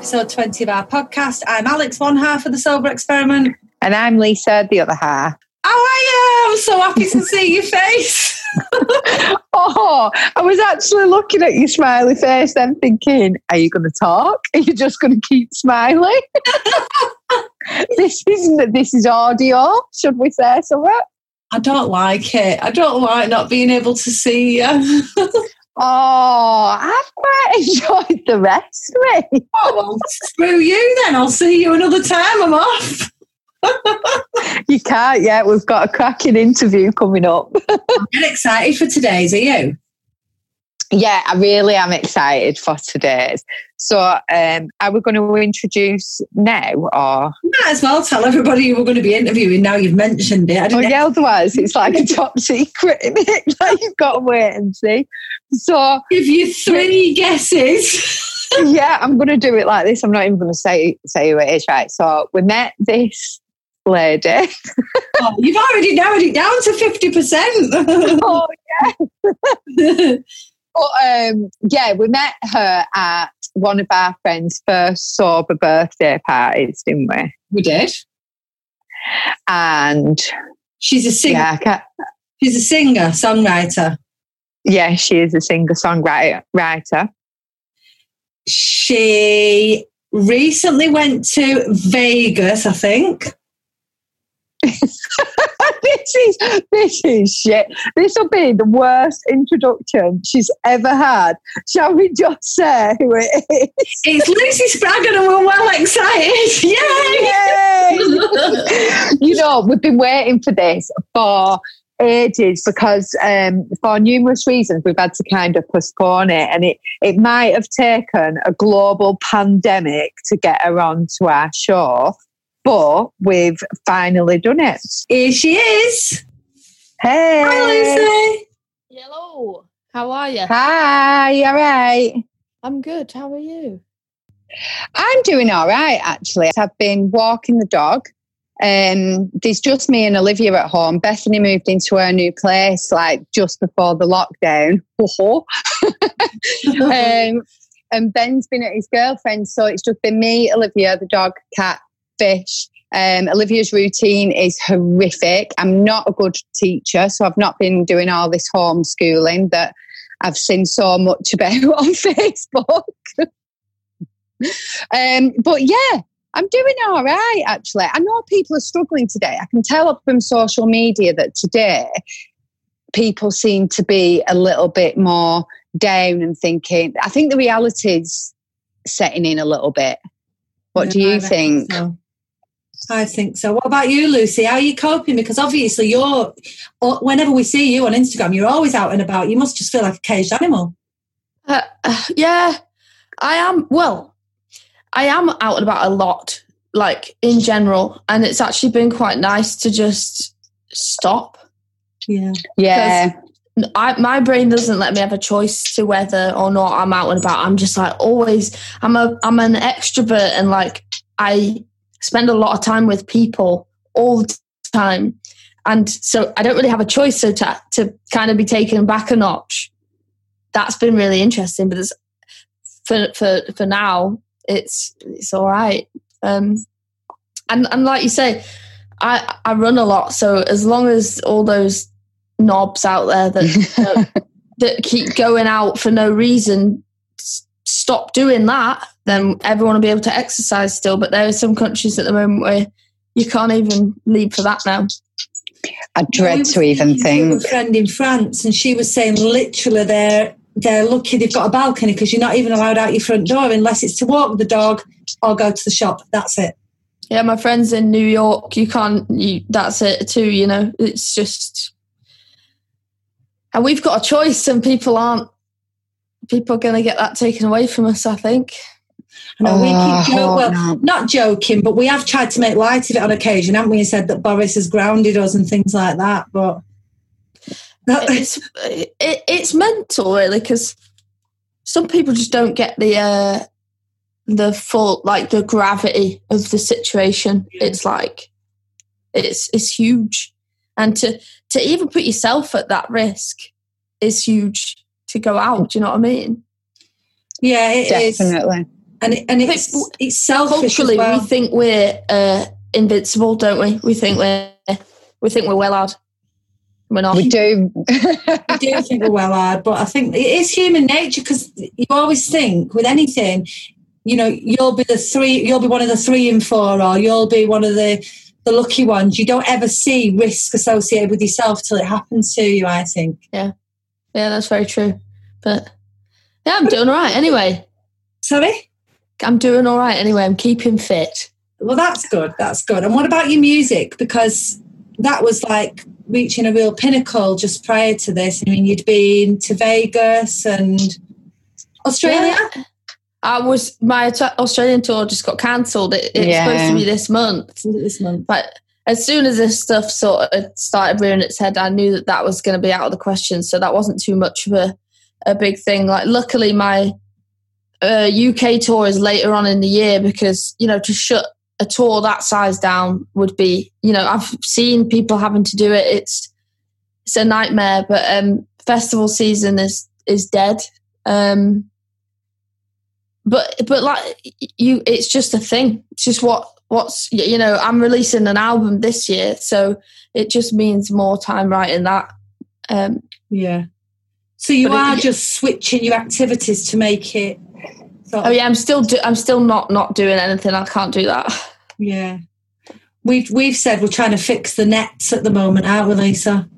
episode 20 of our podcast. I'm Alex, one half of the Sober Experiment. And I'm Lisa, the other half. Oh, How are you? I'm so happy to see your face. oh, I was actually looking at your smiley face then thinking, are you going to talk? Are you just going to keep smiling? this isn't this is audio. Should we say something? I don't like it. I don't like not being able to see you. Oh, I've quite enjoyed the rest of it. Oh, well, screw you then. I'll see you another time. I'm off. you can't yet. We've got a cracking interview coming up. I'm excited for today's. Are you? Yeah, I really am excited for today's. So, um, are we going to introduce now, or might as well tell everybody who we're going to be interviewing now? You've mentioned it. oh, yeah, otherwise it's like a top secret. like you've got to wait and see. So, give you three guesses. yeah, I'm going to do it like this. I'm not even going to say say who it is. Right. So, we met this lady. oh, you've already narrowed it down to fifty percent. oh yeah. But um, yeah, we met her at one of our friends' first sober birthday parties, didn't we? We did. And she's a singer. Yeah, she's a singer, songwriter. Yeah, she is a singer songwriter. She recently went to Vegas, I think. this is this is shit. This will be the worst introduction she's ever had. Shall we just say who it is? It's Lucy Spraggan and we're well excited. Yay! you know, we've been waiting for this for ages because um, for numerous reasons we've had to kind of postpone it and it, it might have taken a global pandemic to get her onto our show but we've finally done it. Here she is. Hey. Hi, Lucy. Hello. How are you? Hi, you all right. I'm good. How are you? I'm doing all right, actually. I've been walking the dog. Um, there's just me and Olivia at home. Bethany moved into her new place like just before the lockdown. um, and Ben's been at his girlfriend's, so it's just been me, Olivia, the dog, cat, fish. Um, Olivia's routine is horrific. I'm not a good teacher, so I've not been doing all this homeschooling that I've seen so much about on Facebook. um, but yeah, I'm doing all right, actually. I know people are struggling today. I can tell from social media that today people seem to be a little bit more down and thinking. I think the reality's setting in a little bit. What yeah, do you think? So. I think so. What about you, Lucy? How are you coping? Because obviously, you're whenever we see you on Instagram, you're always out and about. You must just feel like a caged animal. Uh, uh, yeah, I am. Well, I am out and about a lot, like in general, and it's actually been quite nice to just stop. Yeah, yeah. I, my brain doesn't let me have a choice to whether or not I'm out and about. I'm just like always. I'm a. I'm an extrovert, and like I spend a lot of time with people all the time. And so I don't really have a choice. So to, to kind of be taken back a notch, that's been really interesting. But for, for, for now, it's, it's all right. Um, and, and like you say, I, I run a lot. So as long as all those knobs out there that, that, that keep going out for no reason stop doing that, then everyone will be able to exercise still. But there are some countries at the moment where you can't even leave for that now. I dread to even think. A friend in France, and she was saying literally they're they're lucky they've got a balcony because you're not even allowed out your front door unless it's to walk the dog or go to the shop. That's it. Yeah, my friends in New York, you can't. You, that's it too. You know, it's just, and we've got a choice, and people aren't people are going to get that taken away from us, I think. No, we keep oh, joke, well, no. not joking, but we have tried to make light of it on occasion, haven't we? And said that Boris has grounded us and things like that. But it's it, it's mental, really, because some people just don't get the uh, the full like the gravity of the situation. It's like it's it's huge, and to to even put yourself at that risk is huge to go out. Do you know what I mean? Yeah, it definitely. Is. And it, and it's think it's selfish as Culturally, well. we think we're uh, invincible, don't we? We think we're we think we're well hard. We're not. we do. I do think we're well hard, but I think it is human nature because you always think with anything, you know, you'll be the three, you'll be one of the three and four, or you'll be one of the the lucky ones. You don't ever see risk associated with yourself till it happens to you. I think. Yeah, yeah, that's very true. But yeah, I'm doing all right anyway. Sorry. I'm doing all right anyway. I'm keeping fit. Well, that's good. That's good. And what about your music? Because that was like reaching a real pinnacle just prior to this. I mean, you'd been to Vegas and Australia. Yeah. I was my Australian tour just got cancelled. It, it's Yeah. supposed to be this month, This month. but as soon as this stuff sort of started rearing its head, I knew that that was going to be out of the question. So that wasn't too much of a a big thing. Like, luckily, my uh, UK tour is later on in the year because you know to shut a tour that size down would be you know I've seen people having to do it. It's it's a nightmare. But um, festival season is is dead. Um, but but like you, it's just a thing. It's just what what's you know. I'm releasing an album this year, so it just means more time writing that. Um, Yeah. So you But it- are just switching your activities to make it. Sort oh yeah, I'm still do, I'm still not not doing anything. I can't do that. yeah. We've we've said we're trying to fix the nets at the moment, aren't we, Lisa?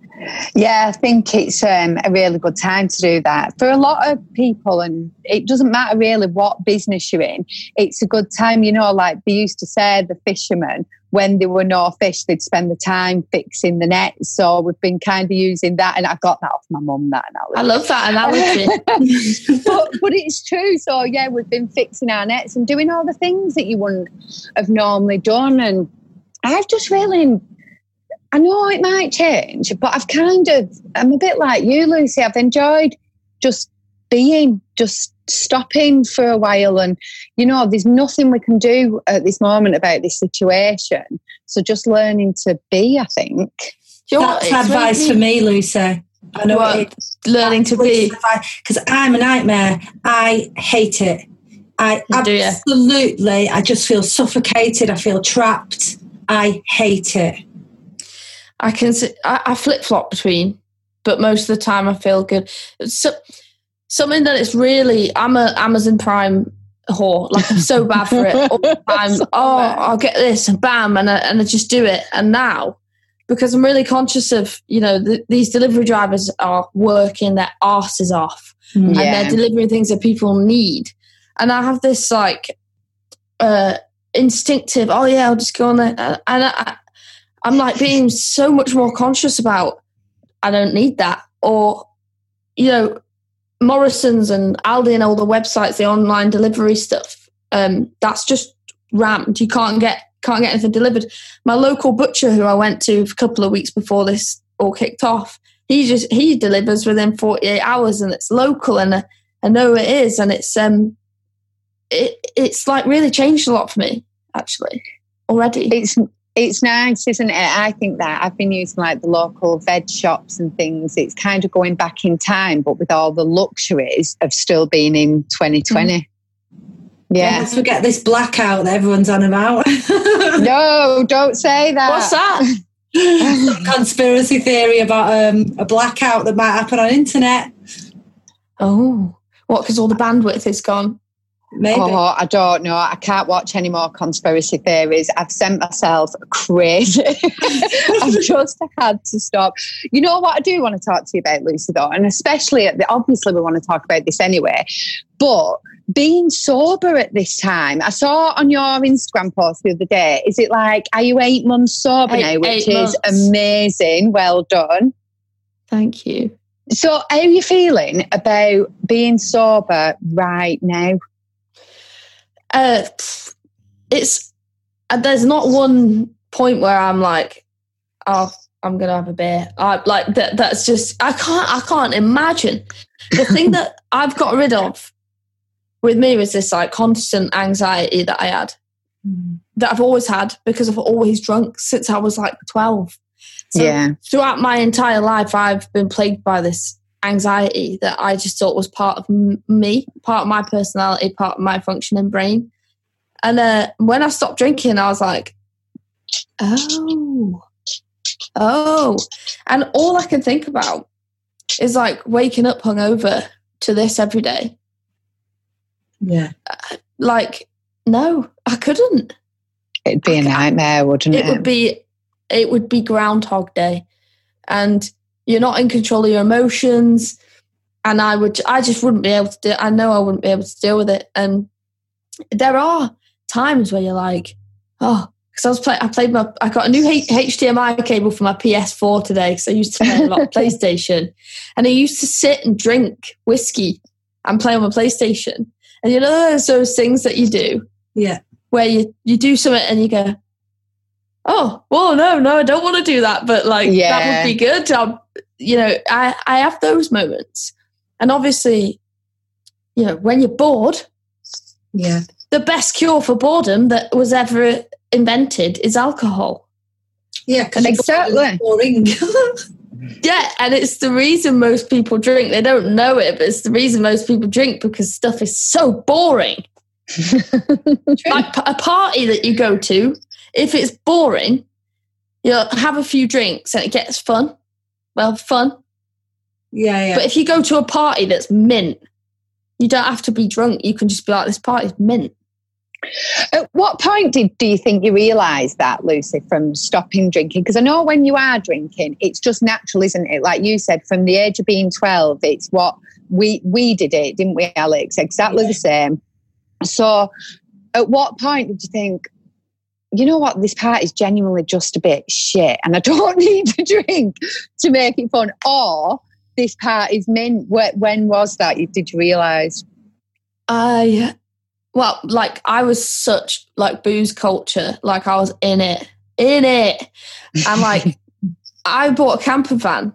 Yeah, I think it's um, a really good time to do that. For a lot of people, and it doesn't matter really what business you're in, it's a good time. You know, like they used to say, the fishermen, when there were no fish, they'd spend the time fixing the nets. So we've been kind of using that, and I got that off my mum, that analogy. I love that analogy. but, but it's true. So yeah, we've been fixing our nets and doing all the things that you wouldn't have normally done. And I've just really, I know it might change, but I've kind of, I'm a bit like you, Lucy. I've enjoyed just being, just stopping for a while. And, you know, there's nothing we can do at this moment about this situation. So just learning to be, I think. Do what? That's advice made for me- me, Lucy. I know What? it is. learning to be. because I'm a nightmare. I hate it. I absolutely. I just feel suffocated. I feel trapped. I hate it. I can. I flip flop between, but most of the time I feel good. So, something that it's really. I'm a Amazon Prime whore. Like I'm so bad for it all the time. Oh, I'll get this and bam, and I, and I just do it. And now, because I'm really conscious of, you know, th- these delivery drivers are working their asses off. and they're delivering things that people need. And I have this like uh, instinctive, oh yeah, I'll just go on there, and I, I'm like being so much more conscious about. I don't need that, or you know, Morrison's and Aldi and all the websites, the online delivery stuff. Um, that's just rammed. You can't get can't get anything delivered. My local butcher, who I went to a couple of weeks before this all kicked off, he just he delivers within 48 hours and it's local and I, I know it is and it's um it it's like really changed a lot for me actually already it's it's nice, isn't it? I think that I've been using like the local veg shops and things. It's kind of going back in time, but with all the luxuries of still being in 2020. Yeah. Let's forget this blackout that everyone's on about. No, don't say that. what's that Some conspiracy theory about um, a blackout that might happen on internet. oh what because all the bandwidth is gone Maybe. Oh, I don't know. I can't watch any more conspiracy theories. I've sent myself crazy. I've just had to stop. You know what I do want to talk to you about, Lucy, though, and especially at the obviously we want to talk about this anyway. But being sober at this time, I saw on your Instagram post the other day. Is it like, are you eight months sober Eight- now? Which is months. amazing. Well done. thank you So, how are you feeling about being sober right now? Uh it's uh, there's not one point where i'm like oh i'm gonna have a beer I, like that that's just i can't i can't imagine the thing that i've got rid of with me was this like constant anxiety that i had that I've always had because I've always drunk since I was like 12. So Yeah. throughout my entire life, I've been plagued by this anxiety that I just thought was part of m- me, part of my personality, part of my functioning brain. And uh, when I stopped drinking, I was like, oh, oh. And all I can think about is like waking up hungover to this every day. Yeah. Like, no, I couldn't. It'd be a nightmare, wouldn't it? It would be, it would be Groundhog Day, and you're not in control of your emotions. And I would, I just wouldn't be able to do. I know I wouldn't be able to deal with it. And there are times where you're like, oh, because I was playing. I played my, I got a new H- HDMI cable for my PS4 today because I used to play a lot of PlayStation, and I used to sit and drink whiskey and play on my PlayStation. And you know, there's those things that you do Yeah. where you you do something and you go, oh, well, no, no, I don't want to do that, but like that would be good. I'll, you know, I I have those moments, and obviously, you know, when you're bored, Yeah. the best cure for boredom that was ever invented is alcohol. Yeah. Because Exactly. boring. Yeah, and it's the reason most people drink. They don't know it, but it's the reason most people drink because stuff is so boring. Like a party that you go to, if it's boring, you'll have a few drinks and it gets fun. Well, fun. yeah. Yeah. But if you go to a party that's mint, you don't have to be drunk. You can just be like, this party's mint. At what point did do you think you realised that, Lucy, from stopping drinking? Because I know when you are drinking, it's just natural, isn't it? Like you said, from the age of being twelve, it's what we we did it, didn't we, Alex? Exactly the same. So, at what point did you think, you know what, this part is genuinely just a bit shit, and I don't need to drink to make it fun, or this part is mint? Wh- When was that? You- Did you realise? I, well, like I was such like booze culture. Like I was in it, in it. And like I bought a camper van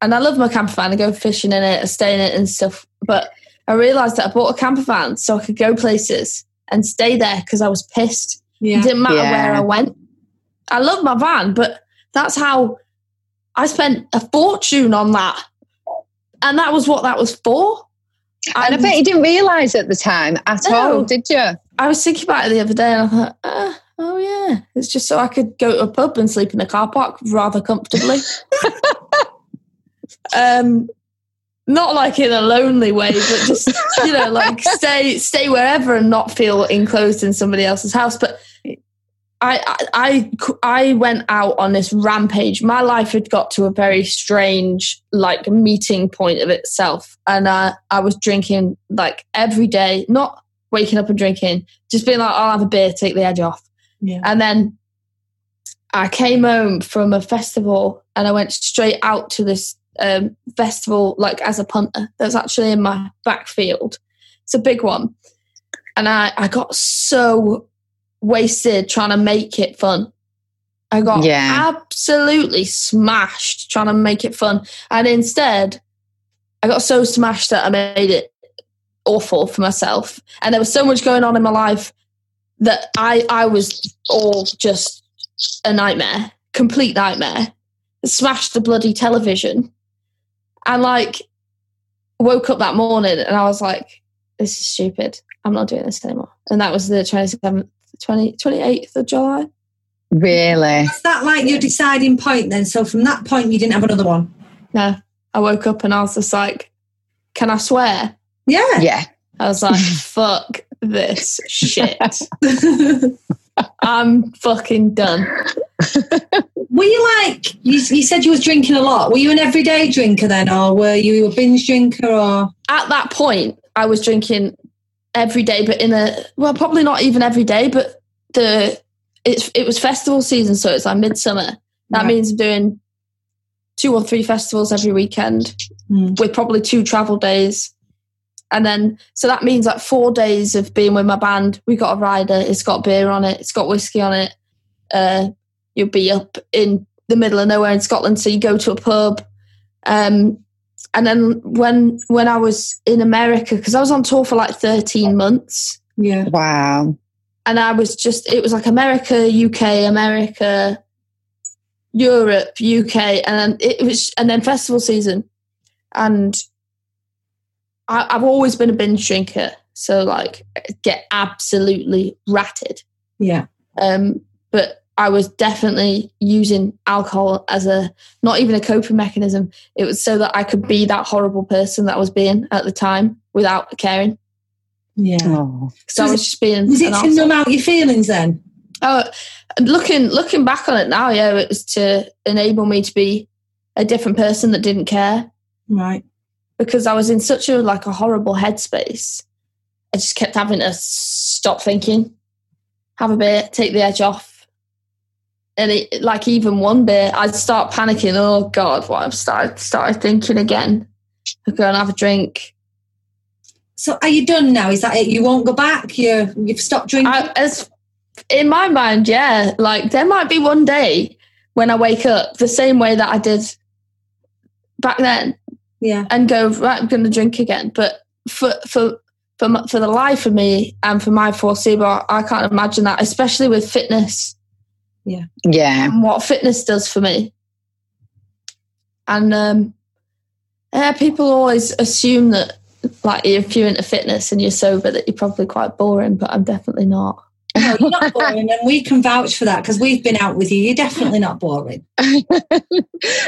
and I love my camper van. I go fishing in it, I stay in it and stuff. But I realized that I bought a camper van so I could go places and stay there because I was pissed. Yeah. It didn't matter Yeah. where I went. I love my van, but that's how I spent a fortune on that. And that was what that was for. And I bet you didn't realise at the time at No. all, did you? I was thinking about it the other day and I thought, ah, oh yeah, it's just so I could go to a pub and sleep in a car park rather comfortably. um, not like in a lonely way, but just you know, like stay stay wherever and not feel enclosed in somebody else's house. But I, I I I went out on this rampage. My life had got to a very strange like meeting point of itself, and uh, I was drinking like every day, not waking up and drinking, just being like, I'll have a beer, take the edge off. Yeah. And then I came home from a festival and I went straight out to this um, festival, like as a punter, that's actually in my backfield. It's a big one. And I, I got so wasted trying to make it fun. I got Yeah. absolutely smashed trying to make it fun. And instead, I got so smashed that I made it awful for myself. And there was so much going on in my life that I I was all just a nightmare, complete nightmare. Smashed the bloody television, and like woke up that morning and I was like, "This is stupid. I'm not doing this anymore." And that was the 27th, 20, 28th of July. Really? Is that like your deciding point then? So from that point, you didn't have another one? No, I woke up and I was just like, "Can I swear?" Yeah. Yeah. I was like, "Fuck this shit. I'm fucking done." Were you like, you, you said you was drinking a lot. Were you an everyday drinker then, or were you a binge drinker, or? at that point, I was drinking every day, but in a well, probably not even every day, but the it's it was festival season, so it's like midsummer. That Yeah. means doing two or three festivals every weekend Hmm. with probably two travel days. And then, so that means like four days of being with my band. We got a rider, it's got beer on it, it's got whiskey on it. Uh, you'll be up in the middle of nowhere in Scotland, so you go to a pub. Um, and then when when I was in America, because I was on tour for like 13 months, Yeah. Wow. and I was just it was like America, UK, America, Europe, UK, and then it was and then festival season. and I, I've always been a binge drinker, so like get absolutely ratted. Yeah. Um, but I was definitely using alcohol as a not even a coping mechanism. It was so that I could be that horrible person that I was being at the time without caring. Yeah. Oh. So I Was was just being. Was it to numb out your feelings then? Oh, looking looking back on it now, yeah, it was to enable me to be a different person that didn't care Right. because I was in such a like a horrible headspace. I just kept having to stop thinking, have a bit, take the edge off, and it like even one bit, I'd start panicking. Oh God, what I've started started thinking again. I'd go and have a drink. So are you done now? Is that it? You won't go back? You you've stopped drinking? I, as in my mind, yeah, like there might be one day when I wake up the same way that I did back then yeah. and go right. I'm going to drink again. But for for for for the life of me and for my foreseeable, I can't imagine that, especially with fitness Yeah. and what fitness does for me. And um, yeah, people always assume that like if you're into fitness and you're sober that you're probably quite boring, but I'm definitely not. No, you're not boring, and we can vouch for that because we've been out with you. You're definitely not boring. you do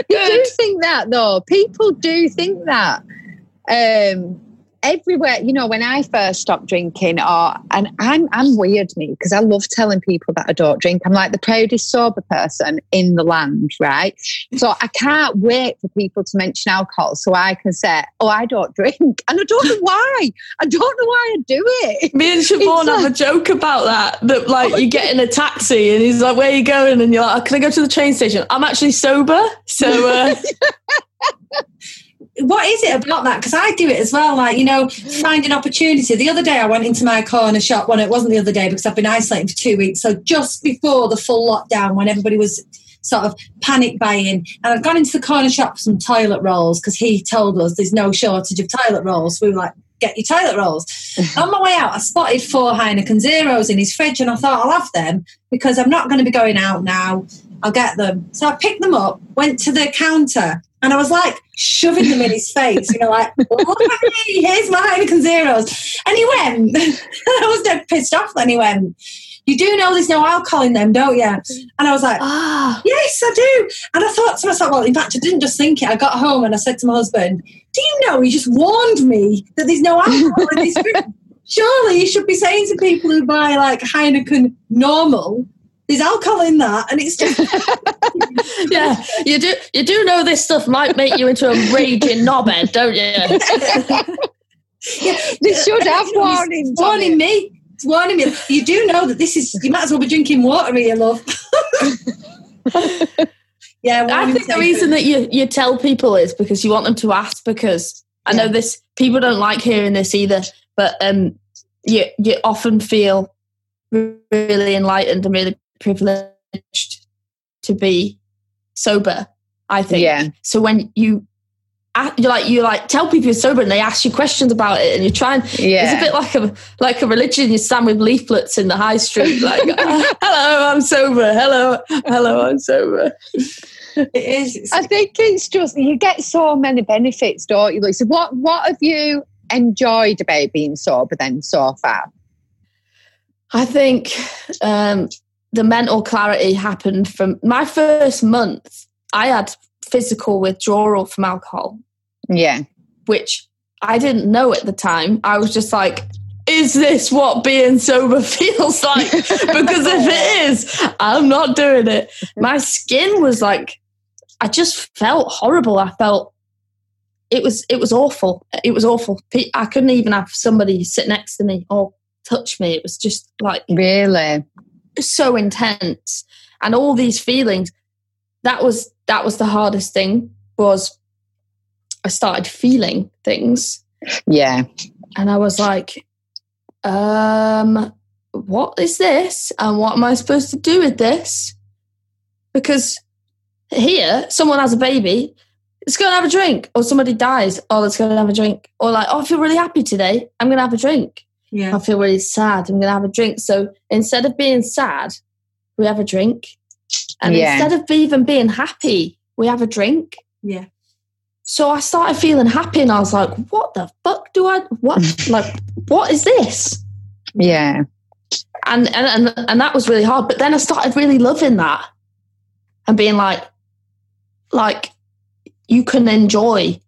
Good. think that though. People do think that. Um, everywhere, you know, when I first stopped drinking, or and I'm I'm weird me because I love telling people that I don't drink. I'm like the proudest sober person in the land, right? So I can't wait for people to mention alcohol so I can say, "Oh, I don't drink," and I don't know why. I don't know why I do it. Me and Siobhan have a joke about that. That like you get in a taxi and he's like, "Where are you going?" And you're like, "Can I go to the train station?" I'm actually sober, so uh, What is it about that? Because I do it as well. Like, you know, find an opportunity. The other day I went into my corner shop. Well, it wasn't the other day because I've been isolating for two weeks. So just before the full lockdown, when everybody was sort of panic buying, and I've gone into the corner shop for some toilet rolls because he told us there's no shortage of toilet rolls. So we were like, get your toilet rolls. On my way out, I spotted four Heineken Zeros in his fridge and I thought I'll have them because I'm not going to be going out now. I'll get them. So I picked them up, went to the counter, and I was like shoving them in his face, you know, like, look at me, here's my Heineken Zeros. And he went, I was dead pissed off then he went, you do know there's no alcohol in them, don't you? And I was like, ah, Yes, I do. And I thought to myself, well, in fact, I didn't just think it. I got home and I said to my husband, Do you know he just warned me that there's no alcohol in this drink? Surely you should be saying to people who buy like Heineken normal, there's alcohol in that. And it's just, yeah, you do you do know this stuff might make you into a raging knobhead, don't you? yeah, They should have you warnings. warning me. It's warning me. You do know that this is, you might as well be drinking water here, love. yeah, I think the reason that you you tell people is because you want them to ask. Because I know this people don't like hearing this either, but um, you you often feel really enlightened and really privileged to be sober. I think. Yeah. So when you you like you like tell people you're sober and they ask you questions about it and you're trying Yeah. it's a bit like a like a religion you stand with leaflets in the high street like hello i'm sober hello hello i'm sober It is. I think it's just you get so many benefits, don't you? Like, so what what have you enjoyed about being sober then so far? I think um, the mental clarity happened from my first month. I had physical withdrawal from alcohol, Yeah. which I didn't know at the time. I was just like, is this what being sober feels like? because if it is, I'm not doing it. My skin was like, I just felt horrible. I felt it was it was awful. It was awful. I couldn't even have somebody sit next to me or touch me. It was just like Really? So intense and all these feelings that was that was the hardest thing was i started feeling things. Yeah. and i was like um what is this? And what am i supposed to do with this? Because here someone has a baby let's go and have a drink or somebody dies oh let's go and have a drink. Or like oh i feel really happy today i'm gonna have a drink yeah. I feel really sad. I'm going to have a drink. So instead of being sad, we have a drink. And Yeah. instead of even being happy, we have a drink. Yeah. so I started feeling happy and I was like, what the fuck do I, what, like, what is this? Yeah. And, and, and, and that was really hard. But then I started really loving that and being like, like, you can enjoy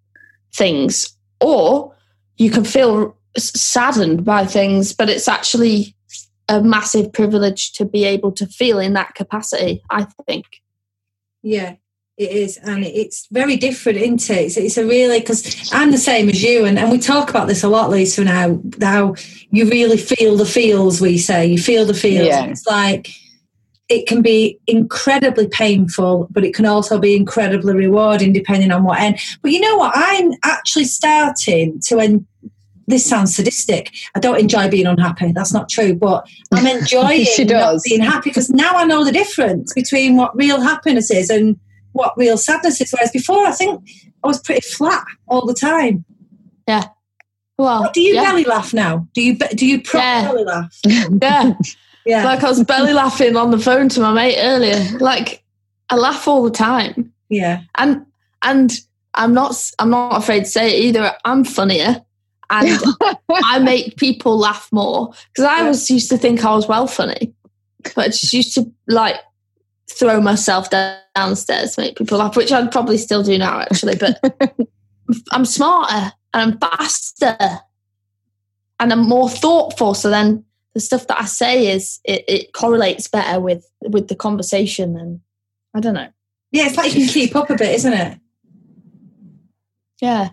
things or you can feel saddened by things, but it's actually a massive privilege to be able to feel in that capacity, I think. Yeah, it is. And it's very different, isn't it? It's, it's a really, because I'm the same as you, and, and we talk about this a lot, Lisa, now, how you really feel the feels, we say. You feel the feels. Yeah. It's like, it can be incredibly painful, but it can also be incredibly rewarding depending on what end. But you know what? I'm actually starting to en- this sounds sadistic. I don't enjoy being unhappy. That's not true, but I'm enjoying not being happy because now I know the difference between what real happiness is and what real sadness is. Whereas before, I think I was pretty flat all the time. Yeah. Well, do you yeah. belly laugh now? Do you do you proper yeah. belly laugh? yeah. yeah. Like I was belly laughing on the phone to my mate earlier. Like I laugh all the time. Yeah. And and I'm not I'm not afraid to say it either. I'm funnier and I make people laugh more because I was used to think I was well funny, but I just used to like throw myself downstairs to make people laugh, which I'd probably still do now actually. But I'm smarter and I'm faster and I'm more thoughtful. So then the stuff that I say is it, it correlates better with with the conversation and I don't know. Yeah, it's like you can keep up a bit, isn't it? Yeah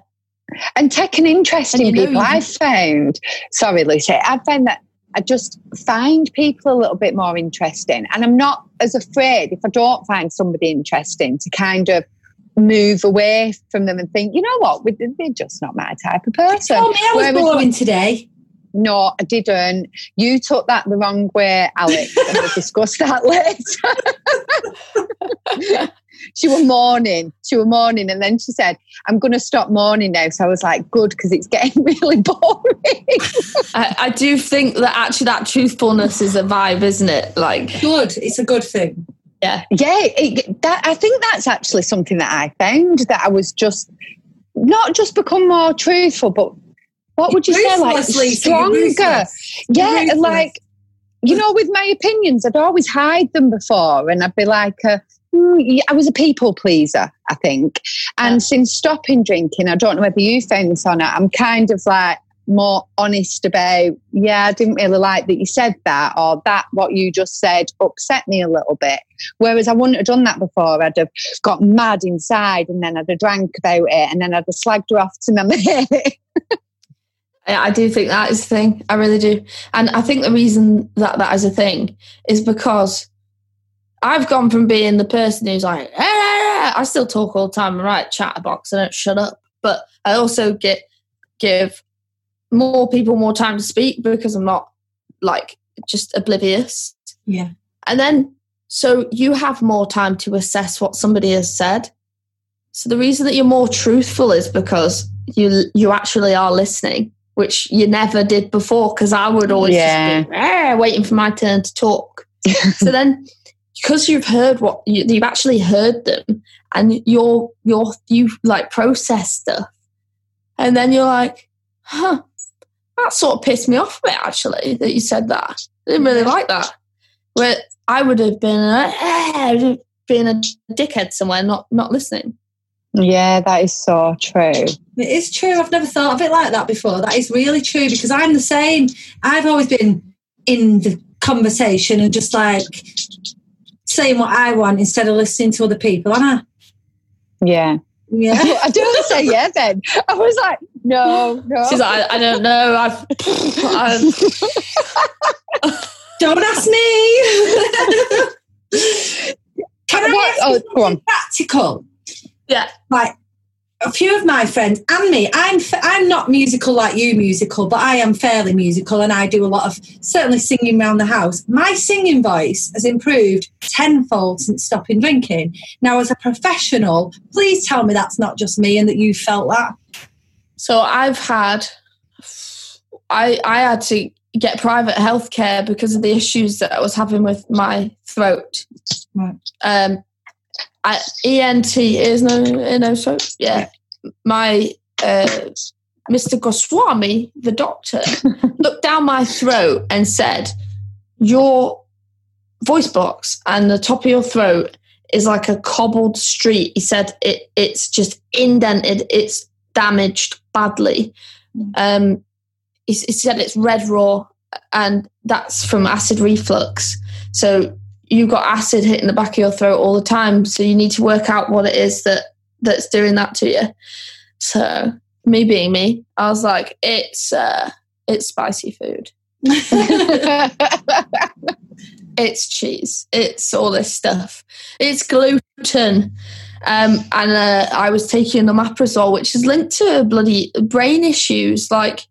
and take an interest in people. I found, sorry, Lucy, I found that I just find people a little bit more interesting. And I'm not as afraid if I don't find somebody interesting to kind of move away from them and think, you know what, they're just not my type of person. Oh, me, I was Whereas boring today. No, I didn't. You took that the wrong way, Alex, and we'll discuss that later. she was mourning. She was mourning, and then she said, "I'm going to stop mourning now." So I was like, "Good," because it's getting really boring. I, I, do think that actually that truthfulness is a vibe, isn't it? Like, good. It's a good thing. Yeah, yeah. It, that I think that's actually something that I found that I was just not just become more truthful, but what would you say, like stronger? Yeah, like you know, with my opinions, I'd always hide them before, and I'd be like. Uh, Mm, I was a people pleaser, I think. And yeah. since stopping drinking, I don't know whether you found this or not, I'm kind of like more honest about, yeah, I didn't really like that you said that, or that what you just said upset me a little bit. Whereas I wouldn't have done that before. I'd have got mad inside and then I'd have drank about it and then I'd have slagged her off to my mate. I do think that is a thing. I really do. And I think the reason that that is a thing is because I've gone from being the person who's like, ah, I still talk all the time, I write chatterbox, I don't shut up. But I also get give more people more time to speak because I'm not like just oblivious. Yeah. And then so you have more time to assess what somebody has said. So the reason that you're more truthful is because you you actually are listening, which you never did before. Because I would always yeah. just be waiting for my turn to talk. so then because you've heard what you, have actually heard them and you're you're you like process stuff. And then you're like huh that sort of pissed me off a bit actually that you said that. I didn't really like that. Where i would have been uh, eh, been a dickhead somewhere not not listening. Yeah that is so true. It is true. I've never thought of it like that before. That is really true because i'm the same. I've always been in the conversation and just like saying what I want instead of listening to other people, Anna. Yeah. Yeah. I don't say yeah then. I was like, no, no. She's like, I, I don't know. I've, I've don't ask me. Can I what? Oh, go on. practical? Yeah. Like a few of my friends and me i'm i'm not musical like you musical but i am fairly musical and i do a lot of certainly singing around the house. My singing voice has improved tenfold since stopping drinking. Now as a professional please tell me that's not just me and that you felt that. So i've had i i had to get private health care because of the issues that i was having with my throat. Right. um I, ENT is no, no so yeah. my uh, Mr. Goswami, the doctor, looked down my throat and said, "Your voice box and the top of your throat is like a cobbled street." He said, "It it's just indented. It's damaged badly." Um, he, he said it's red raw, and that's from acid reflux. So you got acid hitting the back of your throat all the time. So you need to work out what it is that that's doing that to you. So me being me, I was like, it's uh, it's spicy food. it's cheese. It's all this stuff. It's gluten. Um, and uh, I was taking the omeprazole, which is linked to bloody brain issues like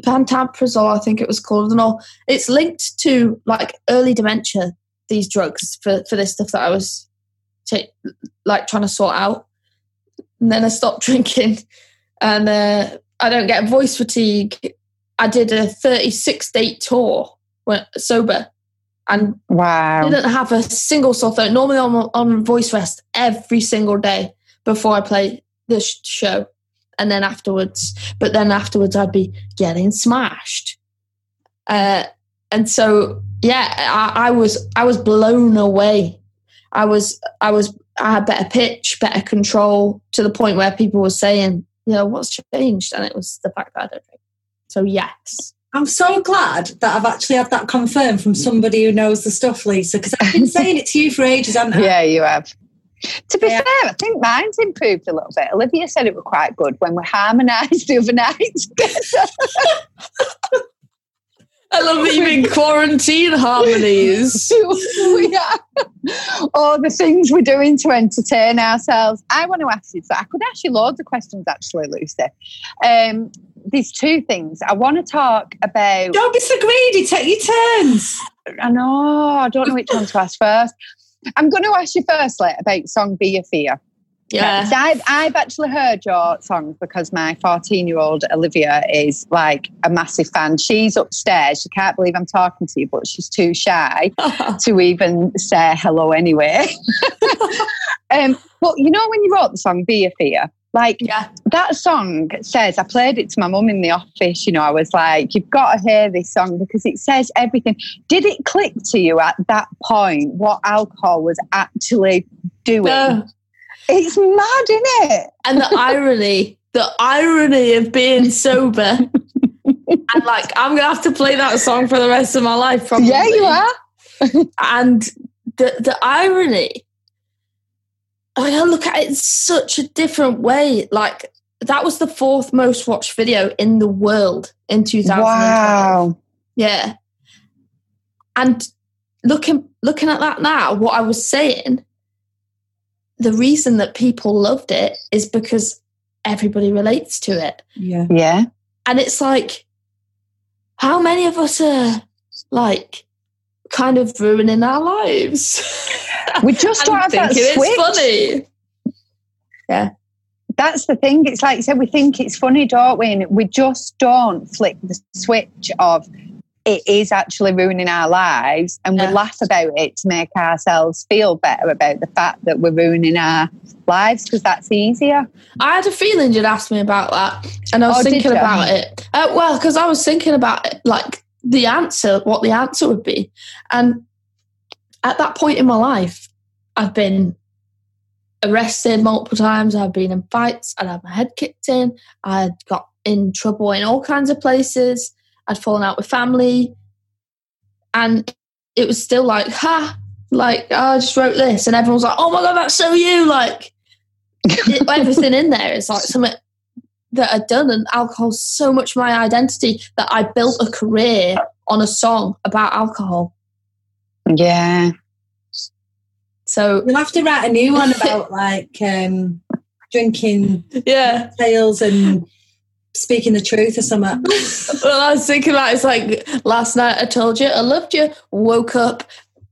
pantoprazole, I think it was called, and all. It's linked to like early dementia. These drugs for for this stuff that I was ta- like trying to sort out. And then I stopped drinking, and uh, I don't get voice fatigue. I did a 36 date tour when, sober, and wow. didn't have a single sore throat. Normally, I'm on voice rest every single day before I play the sh- show, and then afterwards. But then afterwards, I'd be getting smashed. Uh, and so, yeah, I, I was I was blown away. I was I was I had better pitch, better control to the point where people were saying, you know, what's changed, and it was the fact that I don't drink. So yes. I'm so glad that I've actually had that confirmed from somebody who knows the stuff, Lisa, because I've been saying it to you for ages, haven't I? Yeah, you have. To be Yeah. fair, I think mine's improved a little bit. Olivia said it were quite good when we harmonised the other night together. I love that you even quarantine harmonies. All the things we're doing to entertain ourselves. I want to ask you, so I could ask you loads of questions actually, Lucy. Um, these two things. I want to talk about Don't be so greedy. Take your turns. I know. I don't know which one to ask first. I'm going to ask you firstly about song "Beer Fear." Yeah. So I've, I've actually heard your songs because my 14 year old Olivia is like a massive fan. She's upstairs. She can't believe I'm talking to you, but she's too shy to even say hello anyway. um, but you know, when you wrote the song Beer Fear, like yeah. that song says, I played it to my mum in the office. You know, I was like, you've got to hear this song because it says everything. Did it click to you at that point what alcohol was actually doing? No. It's mad, isn't it? And the irony, the irony of being sober. and like, I'm going to have to play that song for the rest of my life, probably. Yeah, you are. And the, the irony, I mean, I look at it in such a different way. Like, that was the fourth most watched video in the world in 2012. Wow. Yeah. And looking looking at that now, what I was saying, the reason that people loved it is because everybody relates to it. Yeah. Yeah. And it's like, how many of us are like kind of ruining our lives? We just don't And have that switch. it's funny. Yeah. That's the thing. It's like you said, we think it's funny, don't we? And we just don't flick the switch of it is actually ruining our lives. And Yeah. we laugh about it to make ourselves feel better about the fact that we're ruining our lives because that's easier. I had a feeling you'd ask me about that, and I was Oh, thinking about it. Uh, well, because I was thinking about it, like the answer, what the answer would be, and at that point in my life, I've been arrested multiple times. I've been in fights. I'd had my head kicked in. I'd got in trouble in all kinds of places. I'd fallen out with family, and it was still like, ha, like oh, I just wrote this, and everyone's like, oh my god, that's so you, like it, everything in there is like something that I'd done, and alcohol's so much my identity that I built a career on a song about alcohol. Yeah. So You'll have to write a new one about like um, drinking yeah, tales and speaking the truth or something. well, I was thinking about it's like last night I told you I loved you, woke up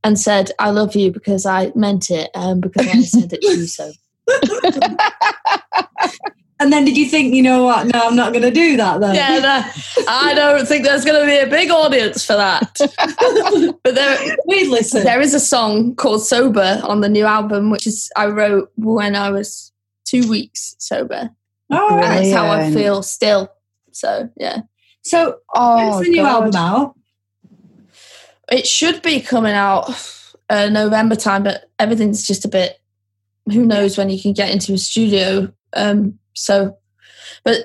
and said I love you because I meant it, um, because I said it to you. So And then did you think, you know what? No, I'm not going to do that then. yeah, no, I don't think there's going to be a big audience for that. but there, We'd listen. There is a song called Sober on the new album, which is I wrote when I was two weeks sober. All right. And it's how I feel still. So yeah. So, Oh, when's the new God. album out? It should be coming out uh, November time, but everything's just a bit. Who knows when you can get into a studio? Um, so, but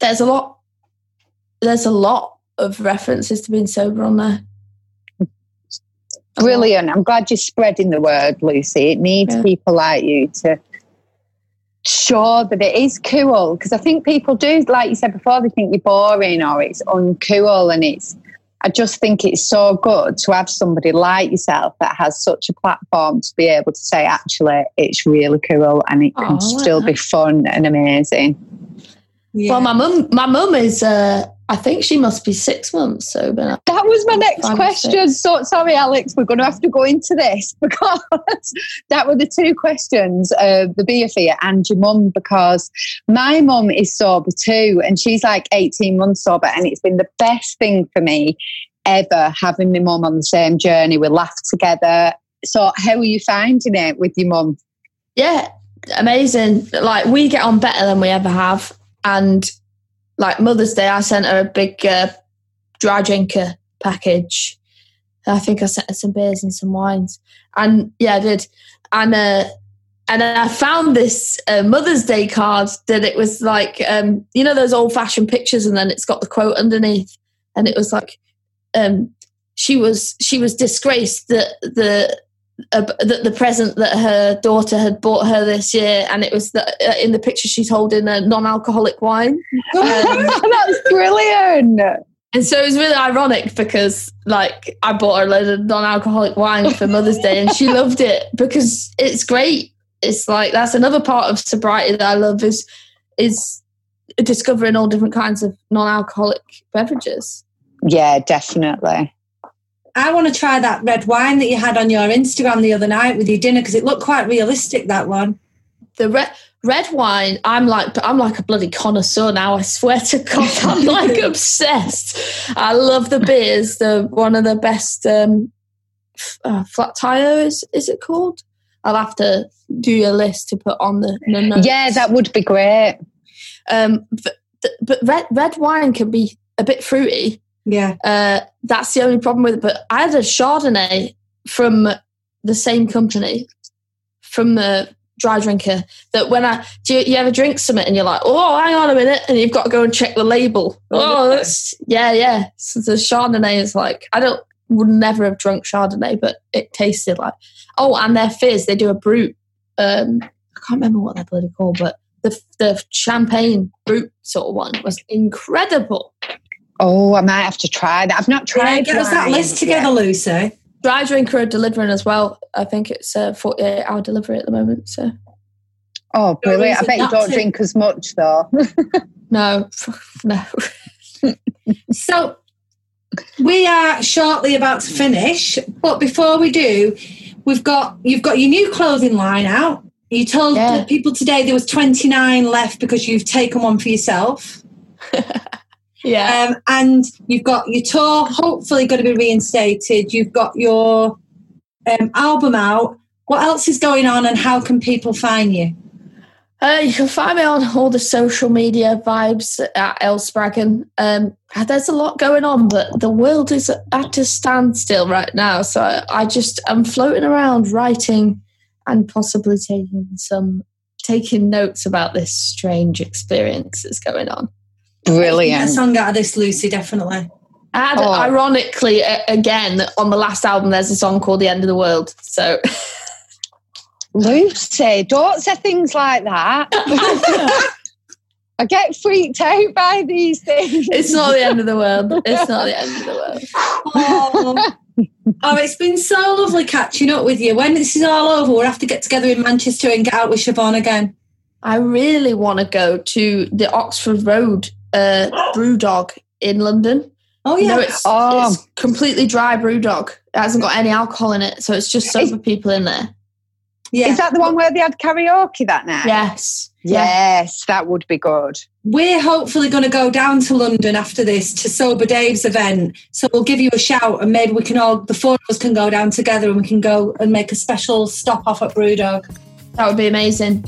there's a lot. There's a lot of references to being sober on there. Brilliant. I'm glad you're spreading the word, Lucy. It needs Yeah. people like you to show that it is cool. Because I think people do, like you said before, they think you're boring or it's uncool. And it's, I just think it's so good to have somebody like yourself that has such a platform to be able to say, actually, it's really cool and it Oh, can like still be fun and amazing. Yeah. Well, my mum, my mum is. Uh, I think she must be six months sober. now. That was my next Five question. So sorry, Alex, we're going to have to go into this because that were the two questions: uh, the beer fear and your mum. Because my mum is sober too, and she's like eighteen months sober, and it's been the best thing for me ever having my mum on the same journey. We laughed together. So, how are you finding it with your mum? Yeah, amazing. Like we get on better than we ever have, and like Mother's Day, I sent her a big uh, dry drinker package. I think I sent her some beers and some wines, and yeah, I did. And uh, and I found this uh, Mother's Day card that it was like um, you know those old fashioned pictures, and then it's got the quote underneath, and it was like um, she was she was disgraced that the uh, the, the present that her daughter had bought her this year, and it was the, uh, in the picture she's holding a non-alcoholic wine. That's brilliant. And so it was really ironic because, like, I bought her a load of non-alcoholic wine for Mother's Day, and she loved it because it's great. It's like that's another part of sobriety that I love is is discovering all different kinds of non-alcoholic beverages. Yeah, definitely. I want to try that red wine that you had on your Instagram the other night with your dinner because it looked quite realistic. That one. the red red wine i'm like i'm like a bloody connoisseur now i swear to god i'm like obsessed i love the beers the one of the best um uh, flat tire is is it called i'll have to do a list to put on the, the notes. Yeah, that would be great. um but, but red red wine can be a bit fruity Yeah. uh that's the only problem with it but i had a chardonnay from the same company from the dry drinker that when I do you, you ever drink something and you're like, oh, hang on a minute, and you've got to go and check the label. Oh, Oh, that's yeah, yeah. So the Chardonnay is like I don't would never have drunk Chardonnay, but it tasted like oh, and their fizz they do a brut. Um, I can't remember what they're bloody called, but the the champagne brut sort of one was incredible. Oh, I might have to try that. I've not tried. Yeah, tried. get us that wine list yet. together, Lucy. Dry drinker are delivering as well. I think it's a 48 uh, hour delivery at the moment. So Oh, brilliant! I bet you don't to. drink as much though. no, no. So we are shortly about to finish, but before we do, we've got you've got your new clothing line out. You told Yeah. the people today there was 29 left because you've taken one for yourself. Yeah. Um, and you've got your tour hopefully going to be reinstated. You've got your um, album out. What else is going on and how can people find you? Uh, you can find me on all the social media vibes at El Spraggan. Um, there's a lot going on, but the world is at a standstill right now. So I, I just I'm floating around writing and possibly taking some taking notes about this strange experience that's going on. Get a Brilliant. song out of this, Lucy, definitely. And Oh. ironically, again on the last album, there's a song called "The End of the World." So Lucy, don't say things like that. I get freaked out by these things. it's not the end of the world. It's not the end of the world. Oh. oh, it's been so lovely catching up with you. When this is all over, we'll have to get together in Manchester and get out with Siobhan again. I really want to go to the Oxford Road uh, BrewDog in London. Oh, You yeah. know, it's, Oh. it's completely dry BrewDog. It hasn't got any alcohol in it, so it's just sober people in there. yeah. Is that the one where they had karaoke that night? Yes. Yes, that would be good. We're hopefully going to go down to London after this to Sober Dave's event. So we'll give you a shout and maybe we can all, the four of us can go down together and we can go and make a special stop off at Brewdog. That would be amazing.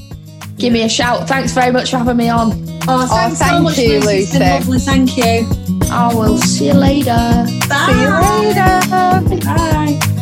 Give me a shout. Thanks very much for having me on. Oh, thanks oh, so thank much, you, Lucy. It's been lovely. Thank you. I will see you later. Bye. See you later. Bye.